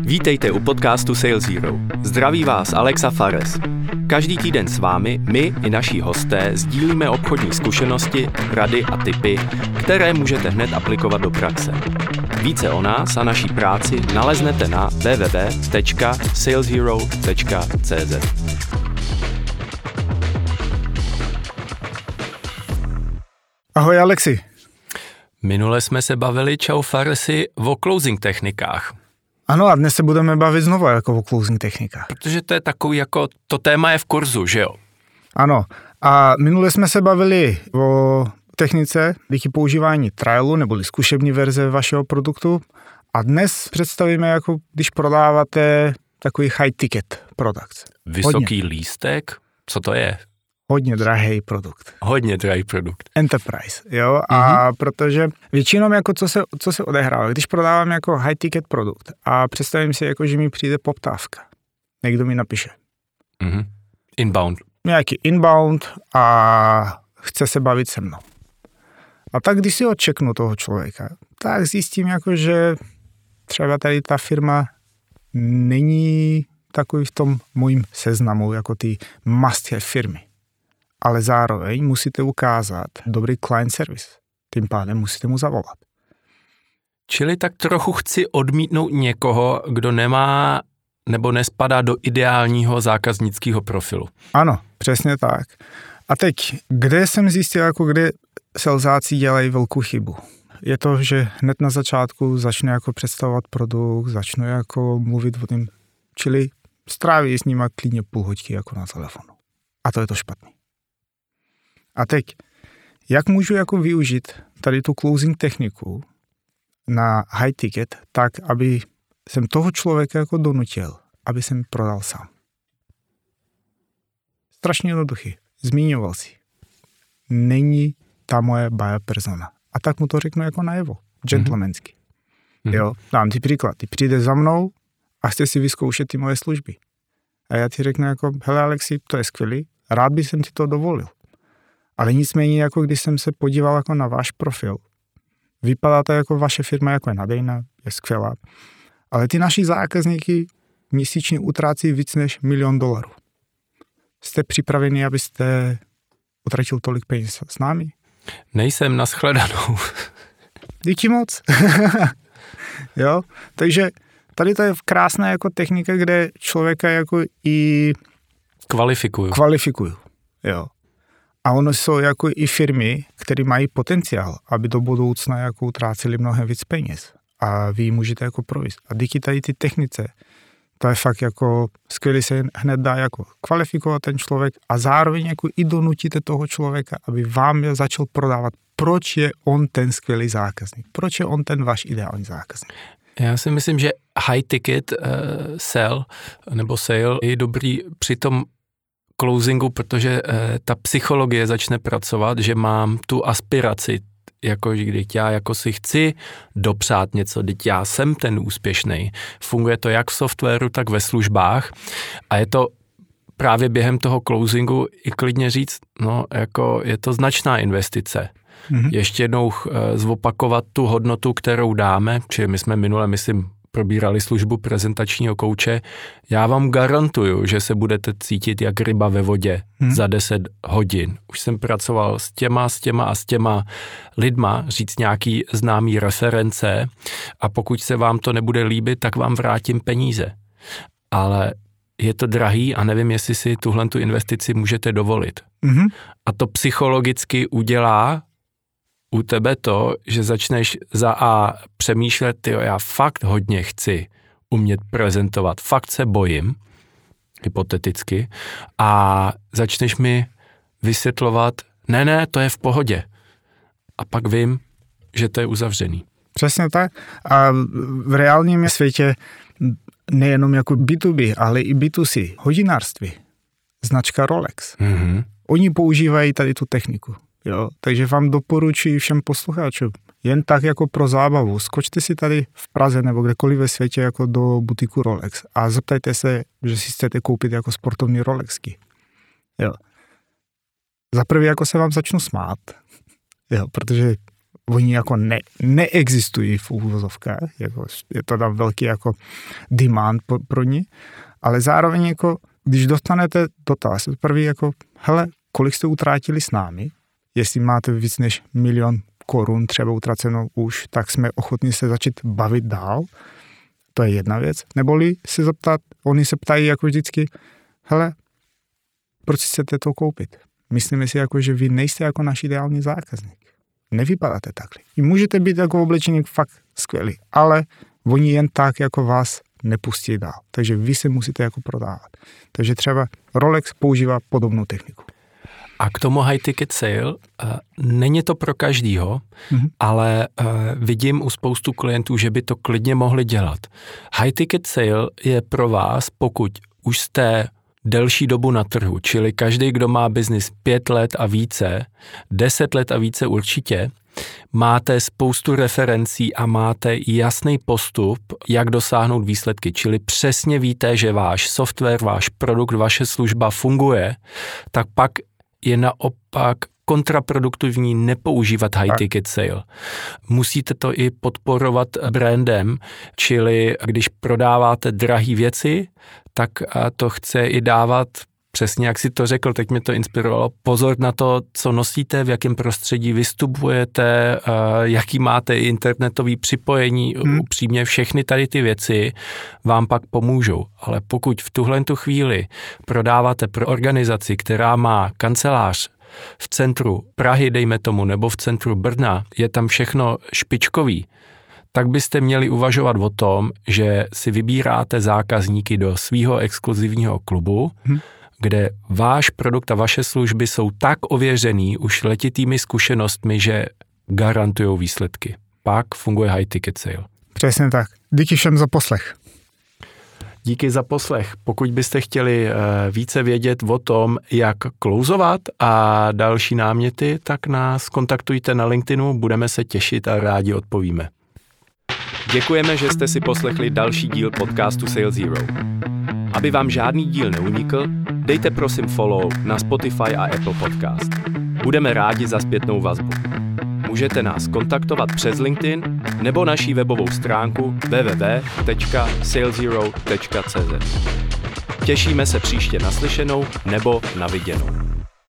Vítejte u podcastu Sales Hero. Zdraví vás Alexa Fares. Každý týden s vámi my i naši hosté sdílíme obchodní zkušenosti, rady a tipy, které můžete hned aplikovat do praxe. Více o nás a naší práci naleznete na www.saleshero.cz. Ahoj Alexi. Minule jsme se bavili, čau Farsi, o closing technikách. Ano a dnes se budeme bavit znovu jako o closing technikách. Protože to je takový jako, to téma je v kurzu, že jo? Ano a minule jsme se bavili o technice díky používání trialu neboli zkušební verze vašeho produktu a dnes představíme, jako když prodáváte takový high ticket produkt. Vysoký Hodně. lístek? Co to je? Hodně drahý produkt. Hodně drahý produkt. Enterprise, jo, a mm-hmm. protože většinou jako co se, co se odehrává, když prodávám jako high ticket produkt a představím si jako, že mi přijde poptávka, někdo mi napíše. Mm-hmm. Inbound. Nějaký inbound a chce se bavit se mnou. A tak když si odčeknu toho člověka, tak zjistím jako, že třeba tady ta firma není takový v tom mojím seznamu jako ty must firmy ale zároveň musíte ukázat dobrý client service. Tím pádem musíte mu zavolat. Čili tak trochu chci odmítnout někoho, kdo nemá nebo nespadá do ideálního zákaznického profilu. Ano, přesně tak. A teď, kde jsem zjistil, jako kde selzáci dělají velkou chybu? Je to, že hned na začátku začne jako představovat produkt, začne jako mluvit o tom, čili stráví s nima klidně půl hodky jako na telefonu. A to je to špatný. A teď, jak můžu jako využít tady tu closing techniku na high ticket, tak, aby jsem toho člověka jako donutil, aby jsem prodal sám. Strašně jednoduchý. Zmiňoval si. Není ta moje buyer persona. A tak mu to řeknu jako najevo. Gentlemansky. Mm-hmm. Jo, dám ti příklad. Ty přijde za mnou a chce si vyzkoušet ty moje služby. A já ti řeknu jako, hele Alexi, to je skvělý, rád bych jsem ti to dovolil. Ale nicméně, jako když jsem se podíval jako na váš profil, vypadá to jako vaše firma jako je nadejná, je skvělá, ale ty naši zákazníky měsíčně utrácí víc než milion dolarů. Jste připraveni, abyste utratil tolik peněz s námi? Nejsem na shledanou. Díky moc. jo, takže tady to je krásná jako technika, kde člověka jako i kvalifikuju. Kvalifikuju, jo. A ono jsou jako i firmy, které mají potenciál, aby do budoucna jako utráceli mnohem víc peněz. A vy můžete jako provést. A díky tady ty technice, to je fakt jako skvělý se hned dá jako kvalifikovat ten člověk a zároveň jako i donutíte toho člověka, aby vám je začal prodávat. Proč je on ten skvělý zákazník? Proč je on ten váš ideální zákazník? Já si myslím, že high ticket uh, sell nebo sale je dobrý při tom closingu, protože eh, ta psychologie začne pracovat, že mám tu aspiraci, jako když já jako si chci dopřát něco, teď já jsem ten úspěšný. Funguje to jak v softwaru, tak ve službách a je to právě během toho closingu i klidně říct, no jako je to značná investice. Mm-hmm. Ještě jednou eh, zopakovat tu hodnotu, kterou dáme, čili my jsme minule, myslím, probírali službu prezentačního kouče, já vám garantuju, že se budete cítit jak ryba ve vodě hmm. za 10 hodin. Už jsem pracoval s těma, s těma a s těma lidma, říct nějaký známý reference a pokud se vám to nebude líbit, tak vám vrátím peníze. Ale je to drahý a nevím, jestli si tuhle tu investici můžete dovolit. Mm-hmm. A to psychologicky udělá u tebe to, že začneš za A přemýšlet, jo, já fakt hodně chci umět prezentovat, fakt se bojím, hypoteticky, a začneš mi vysvětlovat, ne, ne, to je v pohodě. A pak vím, že to je uzavřený. Přesně tak. A v reálním světě nejenom jako B2B, ale i B2C, hodinářství, značka Rolex. Mm-hmm. Oni používají tady tu techniku. Jo? Takže vám doporučuji všem posluchačům, jen tak jako pro zábavu, skočte si tady v Praze nebo kdekoliv ve světě jako do butiku Rolex a zeptajte se, že si chcete koupit jako sportovní Rolexky. Jo. Za prvý jako se vám začnu smát, jo, protože oni jako ne, neexistují v úvozovkách, jako je to tam velký jako demand pro, pro ně, ale zároveň jako, když dostanete dotaz, první jako, hele, kolik jste utrátili s námi, jestli máte víc než milion korun třeba utraceno už, tak jsme ochotní se začít bavit dál. To je jedna věc. Neboli se zeptat, oni se ptají jako vždycky, hele, proč chcete to koupit? Myslíme si jako, že vy nejste jako náš ideální zákazník. Nevypadáte takhle. I můžete být jako oblečení fakt skvělý, ale oni jen tak jako vás nepustí dál. Takže vy se musíte jako prodávat. Takže třeba Rolex používá podobnou techniku. A k tomu high ticket sale, uh, není to pro každýho, mm-hmm. ale uh, vidím u spoustu klientů, že by to klidně mohli dělat. High ticket sale je pro vás, pokud už jste delší dobu na trhu, čili každý, kdo má biznis pět let a více, deset let a více určitě, máte spoustu referencí a máte jasný postup, jak dosáhnout výsledky. Čili přesně víte, že váš software, váš produkt, vaše služba funguje, tak pak je naopak kontraproduktivní nepoužívat high ticket sale. Musíte to i podporovat brandem, čili když prodáváte drahé věci, tak to chce i dávat Přesně jak si to řekl, teď mě to inspirovalo. Pozor na to, co nosíte, v jakém prostředí vystupujete, jaký máte internetový připojení. Hmm. Upřímně všechny tady ty věci vám pak pomůžou. Ale pokud v tuhle tu chvíli prodáváte pro organizaci, která má kancelář v centru Prahy, dejme tomu, nebo v centru Brna, je tam všechno špičkový, tak byste měli uvažovat o tom, že si vybíráte zákazníky do svého exkluzivního klubu, hmm kde váš produkt a vaše služby jsou tak ověřený už letitými zkušenostmi, že garantují výsledky. Pak funguje high ticket sale. Přesně tak. Díky všem za poslech. Díky za poslech. Pokud byste chtěli eh, více vědět o tom, jak klouzovat a další náměty, tak nás kontaktujte na LinkedInu, budeme se těšit a rádi odpovíme. Děkujeme, že jste si poslechli další díl podcastu Sales Zero. Aby vám žádný díl neunikl, dejte prosím follow na Spotify a Apple Podcast. Budeme rádi za zpětnou vazbu. Můžete nás kontaktovat přes LinkedIn nebo naší webovou stránku www.salezero.cz. Těšíme se příště naslyšenou nebo na viděnou.